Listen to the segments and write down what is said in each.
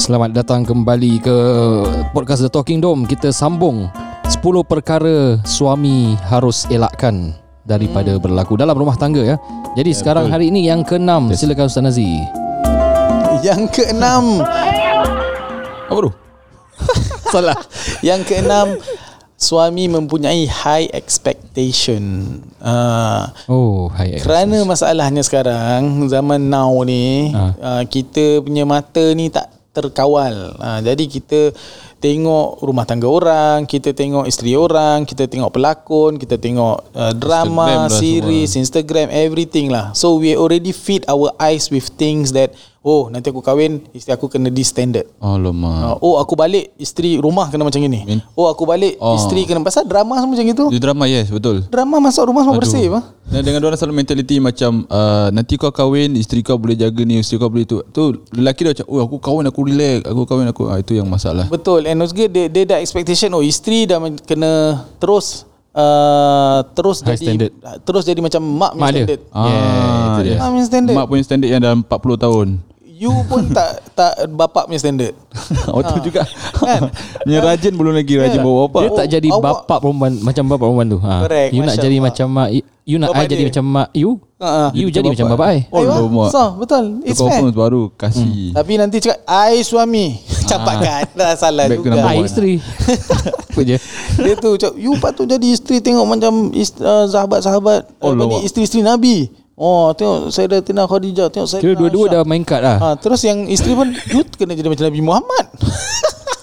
Selamat datang kembali ke podcast The Talking Dome. Kita sambung 10 perkara suami harus elakkan daripada Hmm. berlaku dalam rumah tangga ya. Jadi sekarang betul. hari ini yang keenam. Silakan Ustaz Nazi. Yang keenam Apa tu? Salah. Yang keenam Suami mempunyai high expectation uh, Oh, hai. Kerana masalahnya sekarang Zaman now ni Ha. uh, Kita punya mata ni tak terkawal. Uh, Jadi kita tengok rumah tangga orang Kita tengok isteri orang Kita tengok pelakon Kita tengok uh, drama, Instagram lah series, Instagram, everything lah. So we already feed our eyes with things that Oh nanti aku kahwin Isteri aku kena standard Alamak. Uh, oh aku balik isteri rumah kena macam ni. Min- Oh aku balik Oh. isteri kena pasal drama semua macam itu. Dia drama yes betul. Drama masuk rumah semua bersih apa? Dan dengan orang selalu mentaliti macam uh, nanti kau kahwin isteri kau boleh jaga ni isteri kau boleh tu. Tu lelaki dia macam oh aku kahwin aku relax aku kahwin aku ah, itu yang masalah. Betul. And also dia dia dah expectation oh isteri dah kena terus uh, terus High jadi standard. terus jadi macam mak punya Mak dia. standard. Yeah, itu dia. Mak punya standard. Mak punya standard yang dalam 40 tahun. You pun tak tak bapak punya standard. oh tu juga. Kan? Yang rajin belum lagi rajin Yeah. bawa Dia bapak. Oh, tak jadi awak- bapak perempuan macam bapak perempuan tu. Ha. Correct, You nak jadi Allah. macam mak you nak Bapak I jadi dia. macam mak you. Ha. You Itu jadi macam bapak. bapak I. Oh, Ayuh, mak. so, betul. It's Itu fair. confirm baru kasih. Tapi nanti cakap I suami. Campak kata salah Back juga. number I one. isteri. Apa je? Dia tu cakap You patut jadi isteri Tengok macam uh, Sahabat-sahabat Oh, apa ni, lawak. Isteri-isteri Nabi Oh tengok Sayyidatina Khadijah Tengok Kira Sayyidina dua-dua Aisyah. dah main kad lah. ha, Terus yang isteri pun You kena jadi macam Nabi Muhammad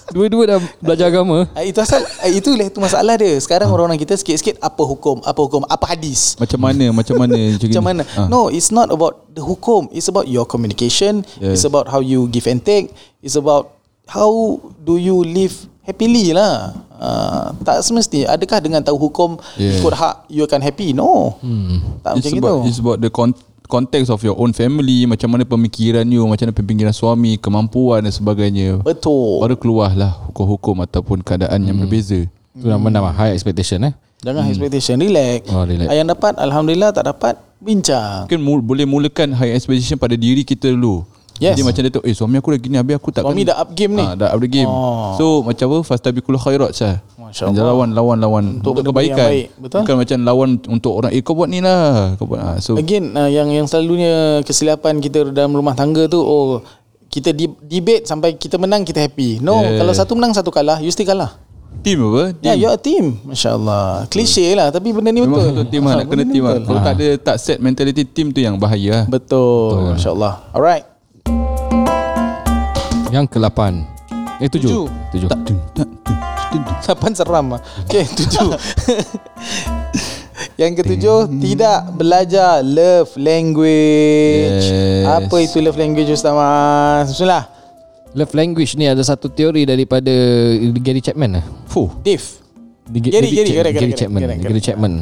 Dua-dua dah belajar agama. ha, Itu asal ha, Itulah itu masalah dia Sekarang orang-orang kita Sikit-sikit Apa hukum Apa hukum Apa hadis Macam mana macam mana macam mana? Ah. No, it's not about the hukum. It's about your communication. Yes. It's about how you give and take. It's about how do you live happily lah. Uh, tak semesti. Adakah dengan tahu hukum Yes. ikut hak you akan happy? No. Hmm. Tak It's macam about, itu. it's about the con- context of your own family Macam mana pemikiran you Macam mana pemikiran suami Kemampuan dan sebagainya Betul. Baru keluarlah hukum-hukum Ataupun keadaan yang berbeza Itu nama nama high expectation eh. Jangan expectation. Relax. Oh, relax. Yang dapat, Alhamdulillah. Tak dapat, bincang. Mungkin mu- boleh mulakan high expectation pada diri kita dulu Yes. Jadi macam dia tu Eh suami aku dah gini Habis aku tak Suami dah up game ni. ha, Dah up the game Oh. So macam apa Fastabikul khairat sah Masya Dan Allah. Lawan lawan lawan Untuk Untuk, kebaikan baik. Betul. Bukan macam lawan Untuk orang Eh kau buat ni lah kau buat, ha, So Again uh, yang yang selalunya kesilapan kita dalam rumah tangga tu oh kita debate sampai kita menang kita happy. No, Yeah. kalau satu menang satu kalah, you still kalah. Team apa Ya, yeah, you're a team. Masya-Allah. Klise lah tapi benda ni Memang betul. betul team lah Nak kena team lah Kalau tak ada Tak set mentality team tu yang bahaya lah Betul. Masya-Allah. Alright. Yang ke-8. Eh tujuh. Tujuh. Tujuh. Tak dun. Lapan seram ah. Okay, tujuh. Yang ketujuh, tidak belajar love language. Yes. Apa itu love language Ustaz Mas? Bismillah. Love language ni ada satu teori daripada Gary Chapman lah. Fuh Dave. Gary, Gary, Chap- correct, Gary correct, Chapman correct, Gary correct. Chapman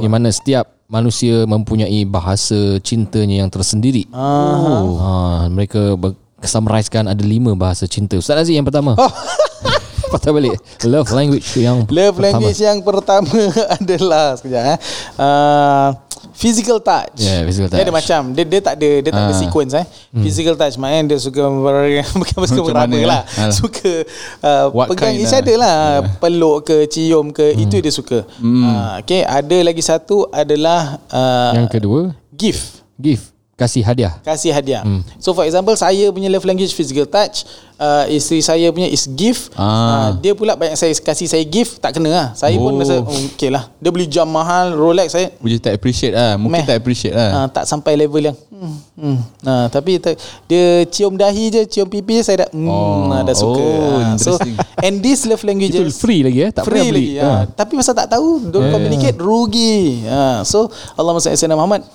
di mana setiap manusia mempunyai bahasa cintanya yang tersendiri Ah. ah, mereka ber- summarizekan ada lima bahasa cinta Ustaz Aziz yang pertama Oh. patah balik love language yang Love pertama. language yang pertama adalah sekejap eh. Uh, physical touch. Yeah, physical Dia ada touch. macam dia dia tak ada dia tak ada Ah. sequence eh. Physical touch maknanya dia suka ber- bukan suka berapa lah. Alah. Suka uh, What pegang each lah. other lah, peluk ke cium ke itu dia suka. Uh, okay, ada lagi satu adalah uh, yang kedua gift. gift kasih hadiah Kasih hadiah. So for example saya punya love language physical touch, uh, isteri saya punya is gift. Ah. Uh, dia pula banyak saya kasih saya gift tak kena lah. Saya pun Oh. rasa oh, okay lah. Dia beli jam mahal Rolex saya is tak appreciate lah Meh. Mungkin tak appreciate lah uh, tak sampai level yang hmm, hmm. Uh, tapi ta- dia cium dahi je, cium pipi saya dah hmm, Oh. oh. dah suka. Oh, so and this love language itu free lagi eh tak free beli lagi ya. Ah. Tapi masa tak tahu Don't Yeah. communicate Rugi ha. So Allah Sayyidina Muhammad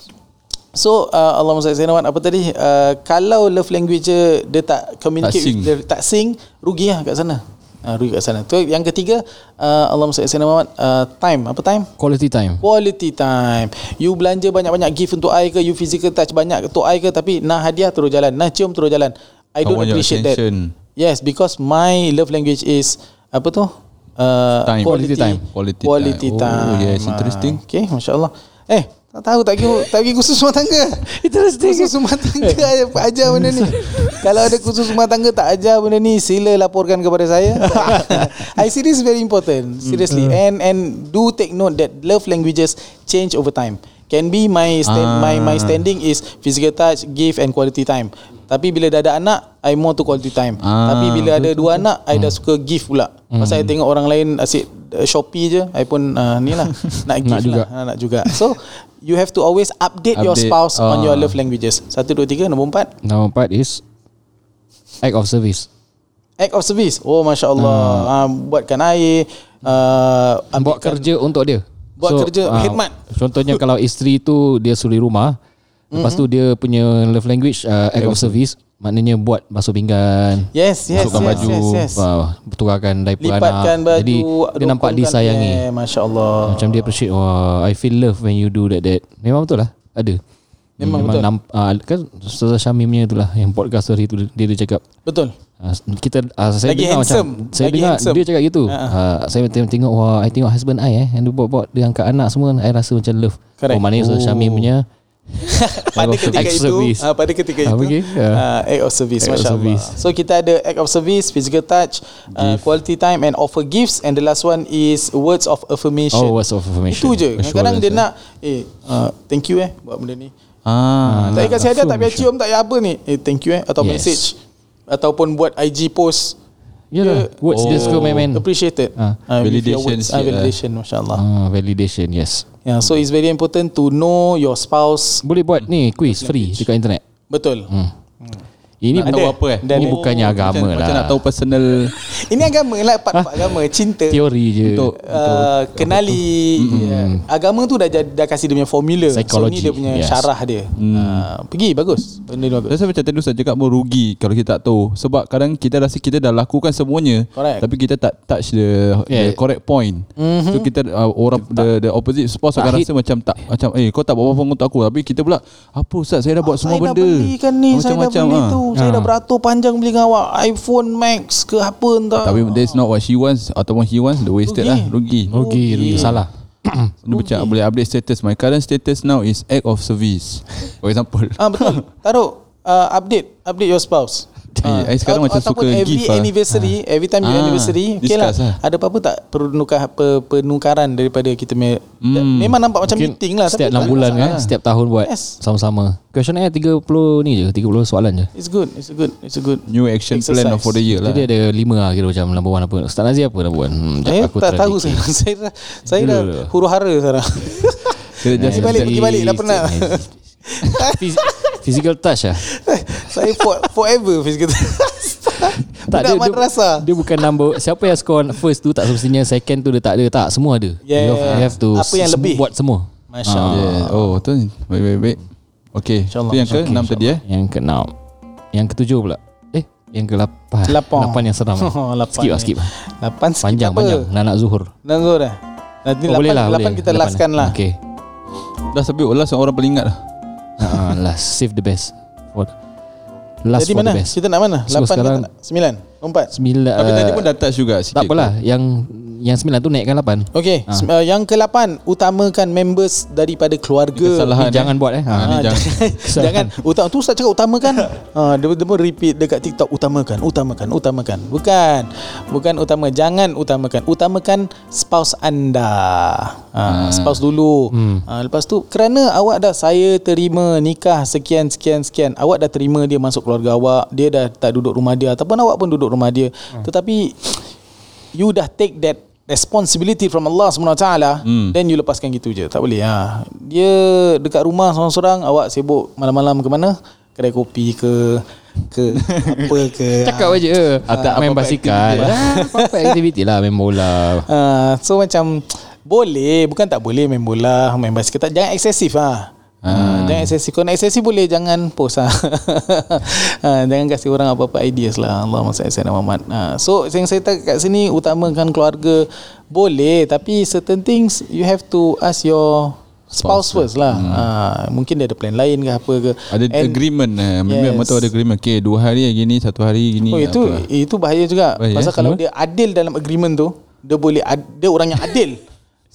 So uh, Allah Muhammad Apa tadi uh, Kalau love language dia, dia tak communicate Tak sing. with, dia, Tak sing Rugi lah kat sana uh, Rugi kat sana tu Yang ketiga uh, Allah Muhammad uh, Time Apa time? quality time Quality time You belanja banyak-banyak gift untuk I ke You physical touch banyak untuk I ke Tapi nah hadiah terus jalan Nah cium terus jalan I don't your appreciate that. Yes because my love language is Apa tu? Uh, Time. Quality time. Quality Quality time. time. Oh, yes, Ah, interesting. Okay, Masya Allah. Eh, Tak tahu tak pergi tak pergi kursus rumah tangga. Interesting. Kursus rumah tangga ajar, ajar benda ni. Kalau ada kursus rumah tangga tak ajar benda ni, sila laporkan kepada saya. I see this very important. Seriously. And and do take note that love languages change over time. Can be my stand, my my standing is physical touch, gift and quality time. Tapi bila dah ada anak, I more to quality time. Ah, Tapi bila ada dua anak, I dah suka gift pula. Pasal I tengok orang lain asyik Shopee je, I pun uh, ni lah nak gift Nak juga. lah. Ha, nak juga. So you have to always update, your Update. spouse on your Ah. love languages. Satu, dua, tiga, nombor empat. Nombor empat is act of service. Act of service. Oh, masya Allah. Uh, buatkan air. Uh, Buat kerja untuk dia. Buat kerja, ah, khidmat. Contohnya kalau isteri tu dia suri rumah, lepas tu dia punya love language uh, act of service, maknanya buat basuh pinggan, Yes, yes, yes, baju, yes, yes. ah, bertukarkan diaper Lipatkan anak. baju. Jadi dia nampak disayangi. Yeah, masya Allah. Macam dia appreciate Wah I feel love when you do that that Memang betul lah Ada Memang betul. namp, uh, Kan Ustaz Syamim punya tu lah Yang podcast hari tu Dia, dia cakap Betul. uh, Kita uh, Saya Lagi dengar handsome. macam Saya Lagi dengar handsome. Dia cakap gitu Ha, uh, Saya tengok, tengok Wah I tengok husband I eh Yang dia buat-buat Dia angkat anak semua I rasa macam love Correct. Oh maknanya Ustaz Syamim punya pada Act of ketika itu service. uh, pada ketika Ah, itu okay. Yeah. uh, act of service Act of masya Allah. service. So kita ada act of service, physical touch, uh, quality time and offer gifts and the last one is words of affirmation. Oh words of affirmation Itu je. Kadang-kadang dia Assurance, nak eh uh, thank you eh buat benda ni. Ah, tak payah kasih hadiah tak payah cium tak payah apa ni. Eh thank you eh atau Yes. message ataupun buat IG post. Yalah Words dia Oh. suka main-main Appreciated. Ah. Uh, Validation words. lah. validation masya-Allah. Ah, Validation yes Yeah, so it's very important to know your spouse. Boleh buat ni Quiz free Dekat internet Betul. hmm. Ini nak Ada. tahu apa eh? Dan Ini ada. bukannya agama macam, lah Macam nak tahu personal Ini agama lah part, part agama cinta. Teori je untuk Uh, kenali yeah. agama tu dah dah kasih dia punya formula. So Psychology, ni dia punya yes. syarah dia. Uh, pergi bagus. Benda ni bagus. Rasa macam tadi Ustaz cakap pun rugi kalau kita tak tahu Sebab kadang kita rasa kita dah lakukan semuanya Correct. Tapi kita tak touch the, Yeah. the correct point mm-hmm. So kita uh, orang the, the opposite spouse Tak akan hit. rasa macam tak macam eh kau tak buat apa-apa untuk aku Tapi kita pula apa Ustaz saya dah buat semua saya benda dah belikan ni, saya dah beli tu. Saya Ah. dah beratur panjang beli dengan awak iPhone Max ke apa entah. Tapi that's not what she wants Ataupun he wants The wasted Rugi. lah Rugi Rugi, rugi. Salah Dia macam boleh update status My current status now is act of service For example Ah betul. Taruh uh, update update your spouse. Ah, Eh, I sekarang macam ataupun suka every gift lah. anniversary, every time you Ah, anniversary, okay lah. lah. Ada apa-apa tak penukar pe, penukaran daripada kita punya Hmm. memang nampak macam Mungkin meeting lah Setiap tapi 6 tak ada bulan kan Setiap tahun buat Yes. Sama-sama Questionnaire 30 ni je 30 soalan je It's good, it's a good, it's a good. New action Exercise. plan for the year lah Jadi ada 5 lah Kira macam number one apa Ustaz Nazir apa number one hmm, Saya jap, tak try tahu saya. Saya dah, saya dah huru hara sekarang. Pergi balik, pergi balik dah penat. Phys- Physical touch lah saya for, forever physical. tak, Budak madrasah. Dia, dia bukan number Siapa yang score first tu Tak semestinya second tu dia tak ada Tak semua ada Yeah. you, have, you have to Apa yang lebih? Buat semua Masya Ah. Allah. Yeah. Oh tu Baik baik baik Okay Itu yang ke insyaAllah, enam tadi eh Yang ke enam Yang ketujuh pula Eh Yang ke lapan Lapan. Lapan yang seram Oh, lapan Skip lah skip Lapan skip Panjang apa? panjang Nak nak zuhur Nak go dah. Nanti Oh, lapan, boleh lah lapan boleh. kita lastkan lah. Okay Dah sampai Last orang paling ingat lah uh, Last Save the best for, Last Jadi for mana? the best Kita nak mana? So, Lapan sekarang- kita nak? Sembilan? Empat? Sembilan Tapi uh, tadi pun dah touch juga sikit Tak apalah Yang Yang sembilan tu naikkan lapan Okey, sem- uh, yang ke-8 utamakan members daripada keluarga. Kesalahan. Ni jangan buat eh ha. Ah, jangan. jangan, jangan utama tu Ustaz cakap utamakan. Ah dia dia pun repeat dekat TikTok utamakan, utamakan, utamakan. Bukan. Bukan utama, jangan utamakan. Utamakan spouse anda. Ah, spouse dulu. Hmm. Ah, lepas tu kerana awak dah saya terima nikah sekian sekian sekian. Awak dah terima dia masuk keluarga awak, dia dah tak duduk rumah dia ataupun awak pun duduk rumah dia. Tetapi you dah take that responsibility from Allah SWT hmm. then you lepaskan gitu je. Tak boleh ha. dia dekat rumah seorang-seorang awak sibuk malam-malam ke mana? Kedai kopi ke ke apa ke Cakap aja Atau Main apa-apa basikal Apa-apa aktiviti lah. Main bola. Uh, so macam boleh bukan tak boleh main bola main basikal tak jangan eksesif ah Ha, jangan eksesif Kalau nak eksesif boleh Jangan post ha. ha, Jangan kasih orang apa-apa ideas lah Allah Masa Sayyidina Muhammad ha, So yang saya tak kat sini Utamakan keluarga Boleh Tapi certain things You have to ask your Spouse, first lah ha, Mungkin dia ada plan lain ke apa ke Ada And- agreement eh. Maybe Yes. tahu ada agreement Okay dua hari gini Satu hari gini Oh itu apa. itu bahaya juga. Bahaya, Pasal kalau dia adil dalam agreement tu, dia boleh ad, dia orang yang adil.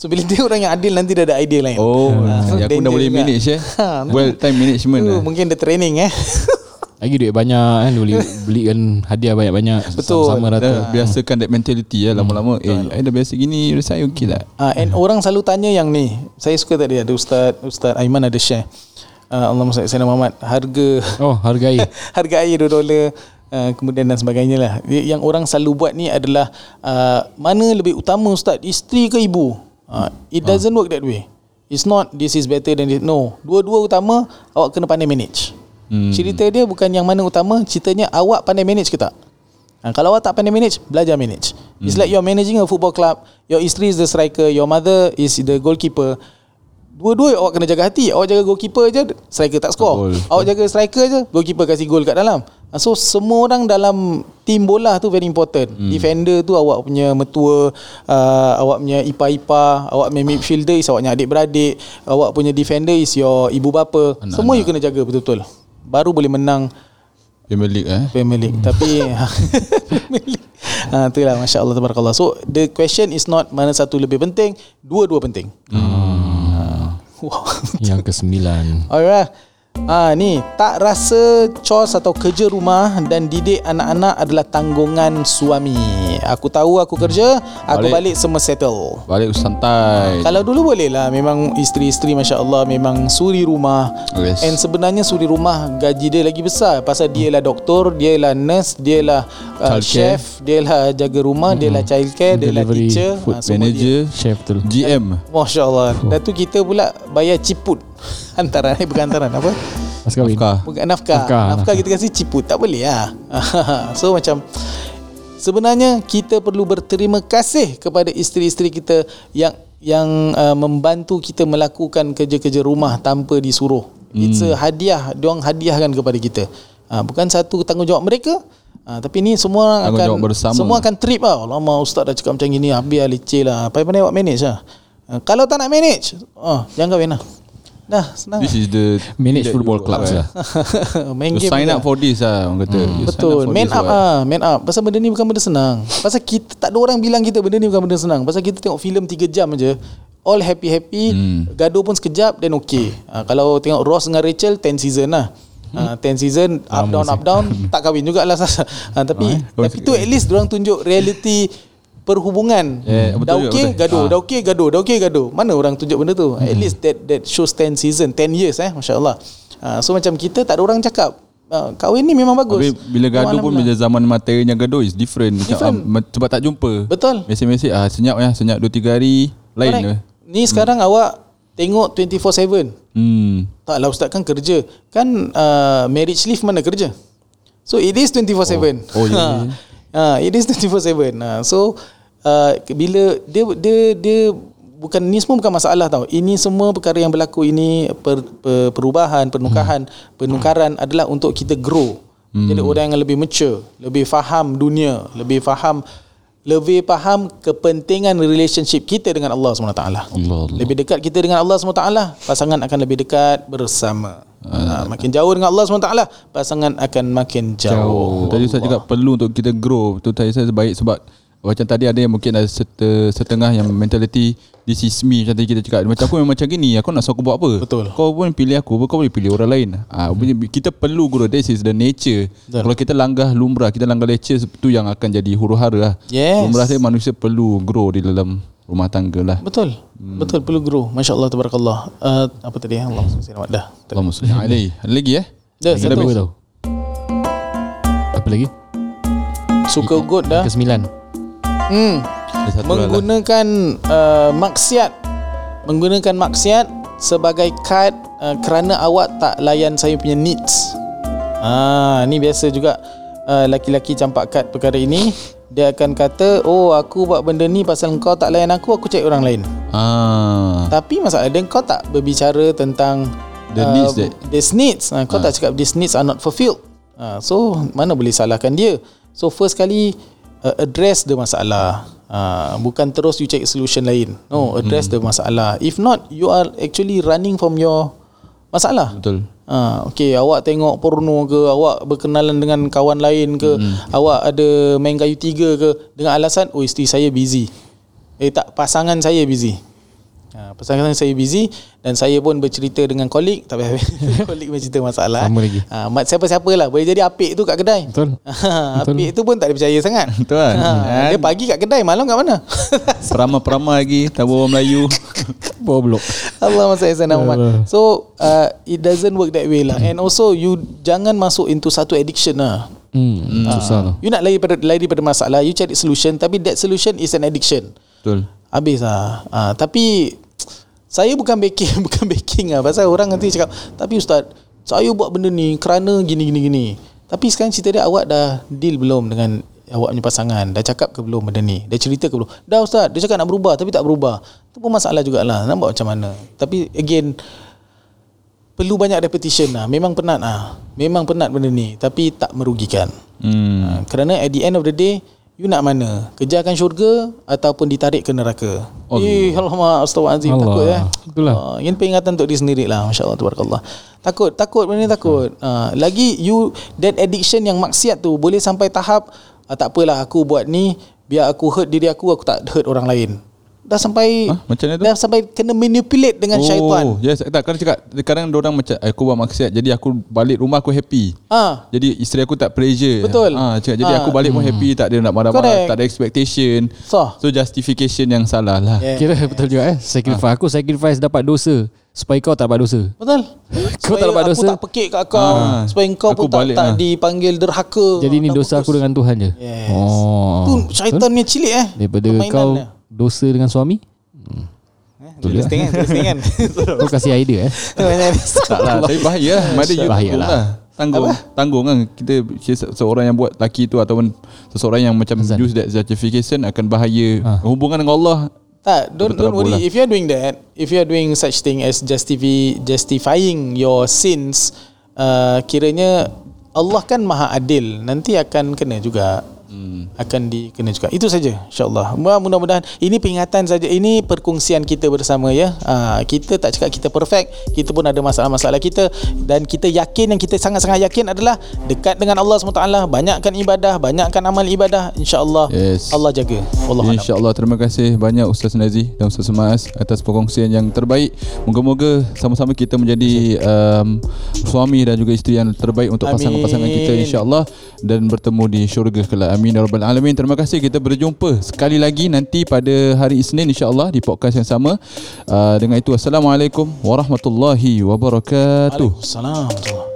So bila dia orang yang adil nanti dia ada idea lain. Oh, so ya, aku dah boleh juga. manage eh. Ha, well time management. Tu, eh. mungkin dia training eh. Lagi duit banyak kan Boleh belikan hadiah banyak-banyak Betul. Sama-sama rata Dah biasakan that mentality lah lama-lama. Eh, I dah biasa gini, saya okey tak? Ah, and orang selalu tanya yang ni. Saya suka tadi ada ustaz Ustaz Aiman ada share. Uh, Allah Sayyidina Muhammad harga Oh harga air harga air 2 dolar uh, kemudian dan sebagainya lah. Yang orang selalu buat ni adalah uh, mana lebih utama ustaz, isteri ke ibu? Uh, it doesn't work that way. It's not this is better than this. No, dua-dua utama awak kena pandai manage. Hmm. Cerita dia bukan yang mana utama, ceritanya awak pandai manage ke tak? Ha, kalau awak tak pandai manage, belajar manage. Hmm. It's like you're managing a football club, your isteri is the striker, your mother is the goalkeeper. Dua-dua awak kena jaga hati. Awak jaga goalkeeper je, striker tak score. Awak jaga striker je, goalkeeper kasih gol kat dalam. Ah, So semua orang dalam team bola tu very important. Hmm. Defender tu awak punya metua, uh, awak punya ipa-ipa, awak punya midfielder is awaknya adik-beradik, awak punya defender is your ibu bapa. Anak-anak. Semua you kena jaga betul-betul. Baru boleh menang Premier League eh. Premier League Tapi Premier League ha, Itulah Masya Allah Tabarakallah So the question is not Mana satu lebih penting Dua-dua penting hmm. Wow Yang kesembilan Alright Ah ni tak rasa chores atau kerja rumah dan didik anak-anak adalah tanggungan suami. Aku tahu aku kerja, aku balik, Balik. semua settle. Balik santai. Kalau dulu boleh lah Memang isteri-isteri Masya Allah Memang suri rumah Yes. And sebenarnya suri rumah Gaji dia lagi besar Pasal dia lah doktor Dia lah nurse Dia lah uh, chef Dia lah jaga rumah Dia lah childcare Dia lah teacher food semua Manager, Chef tu GM. dia. Masya Allah Dan tu kita pula Bayar ciput Hantaran eh Bukan hantaran Apa Mas kahwin Nafkah. Bukan nafkah Nafkah, Nafkah, nafkah. kita kasih ciput Tak boleh lah So macam Sebenarnya kita perlu berterima kasih kepada isteri-isteri kita yang yang uh, membantu kita melakukan kerja-kerja rumah tanpa disuruh. Hmm. It's a hadiah, diorang hadiahkan kepada kita. Uh, bukan satu tanggungjawab mereka, uh, tapi ni semua orang akan bersama. semua akan trip lah. Lama ustaz dah cakap macam gini, habis lah leceh lah. Pandai-pandai awak manage lah. Uh, kalau tak nak manage, uh, jangan kahwin lah. Dah, senang. This is the Manage football clubs eh. lah. Main You game sign up for this lah orang kata. Up Betul. Man this up ah, Man up. Pasal benda ni bukan benda senang. Pasal kita Tak ada orang bilang kita Benda ni bukan benda senang. Pasal kita tengok filem 3 jam aja All happy-happy hmm. Gaduh pun sekejap Then okay. Ha, Kalau tengok Ross dengan Rachel 10 season lah. Ha, 10 season Up down up down Tak kahwin jugalah. Ha, Tapi Oh, Tapi tu at least Diorang tunjuk reality Perhubungan Yeah, betul Dah betul. gaduh Ah. Dah okay gaduh Dah okay gaduh Mana orang tunjuk benda tu At least that that shows 10 season 10 years eh Masya Allah ha, So macam kita Tak ada orang cakap ah, Kahwin ni memang bagus Habis bila gaduh pun bila zaman materinya gaduh is different. Macam, Different. ah, ma- sebab tak jumpa. Betul. Mesej-mesej ah senyap ya, senyap 2 3 hari lain Correct. ke. Ni sekarang awak tengok 24/7. Hmm. Taklah ustaz kan kerja. Kan uh, marriage leave mana kerja? So it is 24/7. Oh, oh, ya, ya. Ha, it is 24/7. Ha, so uh, bila dia dia dia bukan ni semua bukan masalah tau. Ini semua perkara yang berlaku ini per, per, perubahan, penukahan, Hmm. penukaran adalah untuk kita grow. Jadi orang yang lebih mature, lebih faham dunia, lebih faham lebih faham kepentingan relationship kita dengan Allah SWT. Allah, Allah. Lebih dekat kita dengan Allah SWT, pasangan akan lebih dekat bersama. Ha, makin jauh dengan Allah SWT, pasangan akan makin jauh. Tadi saya cakap perlu untuk kita grow. Tu tadi saya baik sebab macam tadi ada yang mungkin ada sete, setengah yang mentality this is me macam tadi kita cakap macam aku memang macam gini aku nak suruh aku buat apa Betul. kau pun pilih aku kau boleh pilih orang lain ah hmm. kita perlu grow this is the nature Betul. kalau kita langgah lumrah kita langgah leceh tu yang akan jadi huru hara lah Yes. lumrah dia manusia perlu grow di dalam rumah tangga lah Betul. Hmm. Betul perlu grow. Masya-Allah tabarakallah. Uh, apa tadi? Allah SWT. Dah. Allahumma salli alaihi ada lagi eh Dah, Lagi satu. Apa lagi Suka good dah. Kesembilan Hmm. lah. Menggunakan uh, maksiat. Menggunakan maksiat sebagai kad uh, kerana awak tak layan saya punya needs. Ah, ni biasa juga uh, laki-laki campak kad perkara ini. Dia akan kata, "Oh, aku buat benda ni pasal kau tak layan aku, aku cari orang lain." ah Tapi masalah dia kau tak berbicara tentang The needs that- These needs uh, Kau tak cakap These needs are not fulfilled uh, So mana boleh salahkan dia So first kali uh, Address the masalah uh, Bukan terus you cari solution lain No address the masalah If not You are actually running from your Masalah betul Ha, okay, awak tengok porno ke, awak berkenalan dengan kawan lain ke, mm. awak ada main kayu tiga ke dengan alasan oh isteri saya busy. Eh tak pasangan saya busy. Ha, pasal kadang saya busy dan saya pun bercerita dengan kolik tapi kolik bercerita masalah. Sama lagi. Ha, siapa-siapa lah boleh jadi apik tu kat kedai. Betul. Ha, Betul. apik tu pun tak ada percaya sangat. Betul kan? Ha, dia pagi kat kedai, malam kat mana? Perama-perama lagi Tahu orang Melayu Bawah blok. Allah masa Ihsan Allah. Muhammad. So uh, it doesn't work that way lah. And also you jangan masuk into satu addiction lah. Hmm, susah lah. You nak lari pada lari pada masalah, you cari solution tapi that solution is an addiction. Betul Habis lah. Ha, tapi saya bukan baking, bukan baking lah. Pasal orang nanti cakap, tapi Ustaz, saya buat benda ni kerana gini gini gini. Tapi sekarang cerita dia awak dah deal belum dengan awak punya pasangan? Dah cakap ke belum benda ni? Dah cerita ke belum? Dah Ustaz, dia cakap nak berubah tapi tak berubah. Itu pun masalah jugalah. Nak buat macam mana? Tapi again, perlu banyak repetition lah. Memang penat lah. Memang penat benda ni. Tapi tak merugikan. hmm. Ha, kerana at the end of the day You nak mana? Kejarkan syurga Ataupun ditarik ke neraka Allah. Eh alamak Allah. Takut eh Itulah. uh, Ini peringatan untuk diri sendiri lah Masya Allah Tabarakallah Takut Takut benda ni takut uh, Lagi you That addiction yang maksiat tu Boleh sampai tahap uh, Tak apalah aku buat ni Biar aku hurt diri aku Aku tak hurt orang lain Dah sampai Hah? Macam mana tu? Dah sampai kena manipulate dengan oh, syaitan Yes tak Kadang cakap Kadang orang macam Aku buat maksiat Jadi aku balik rumah aku happy Ah, Jadi isteri aku tak pressure Betul. ha, cakap, Jadi Ah. aku balik pun happy Tak ada nak marah-marah. Tak ada expectation Sah. So justification yang salah lah Yeah. Kira betul juga eh. Sacrifice. Aku sacrifice dapat dosa. Supaya kau tak dapat dosa. Betul. Kau Supaya tak dapat aku dosa? tak pekik kat kau. Ah. Supaya kau Aku pun tak, balik tak lah. dipanggil derhaka. Jadi ni Tak dosa aku dengan Tuhan je. Yes. Oh. Tu syaitan punya cilik eh. Daripada Permainan kau dia. Dosa dengan suami, Betul Betul kan? Betul kan? kau kasih idea eh. Tak lah Tapi bahaya lah Mana you Bahaya tanggung lah. lah Tanggung Tanggung kan Kita se- Seorang yang buat laki tu Ataupun Seseorang yang macam Azan. Use that justification Akan bahaya Ah. Hubungan dengan Allah Tak, don't don't worry. lah. If you are doing that, if you are doing such thing as justify, justifying your sins, uh, kiranya Allah kan maha adil. Nanti akan kena juga. Hmm. Akan dikena juga. Itu saja insya-Allah. Mudah-mudahan ini peringatan saja. Ini perkongsian kita bersama ya. Uh, kita tak cakap kita perfect. Kita pun ada masalah-masalah kita dan kita yakin yang kita sangat-sangat yakin adalah dekat dengan Allah SWT, banyakkan ibadah, banyakkan amal ibadah, insya-Allah Yes. Allah jaga. Allah InsyaAllah terima kasih banyak Ustaz Nazi dan Ustaz Maas atas perkongsian yang terbaik. Moga-moga sama-sama kita menjadi um, suami dan juga isteri yang terbaik untuk Amin. pasangan-pasangan kita insyaAllah dan bertemu di syurga kelak. Amin ya rabbal alamin. Terima kasih kita berjumpa sekali lagi nanti pada hari Isnin insyaAllah di podcast yang sama. Uh, dengan itu Assalamualaikum warahmatullahi wabarakatuh. Waalaikumsalam.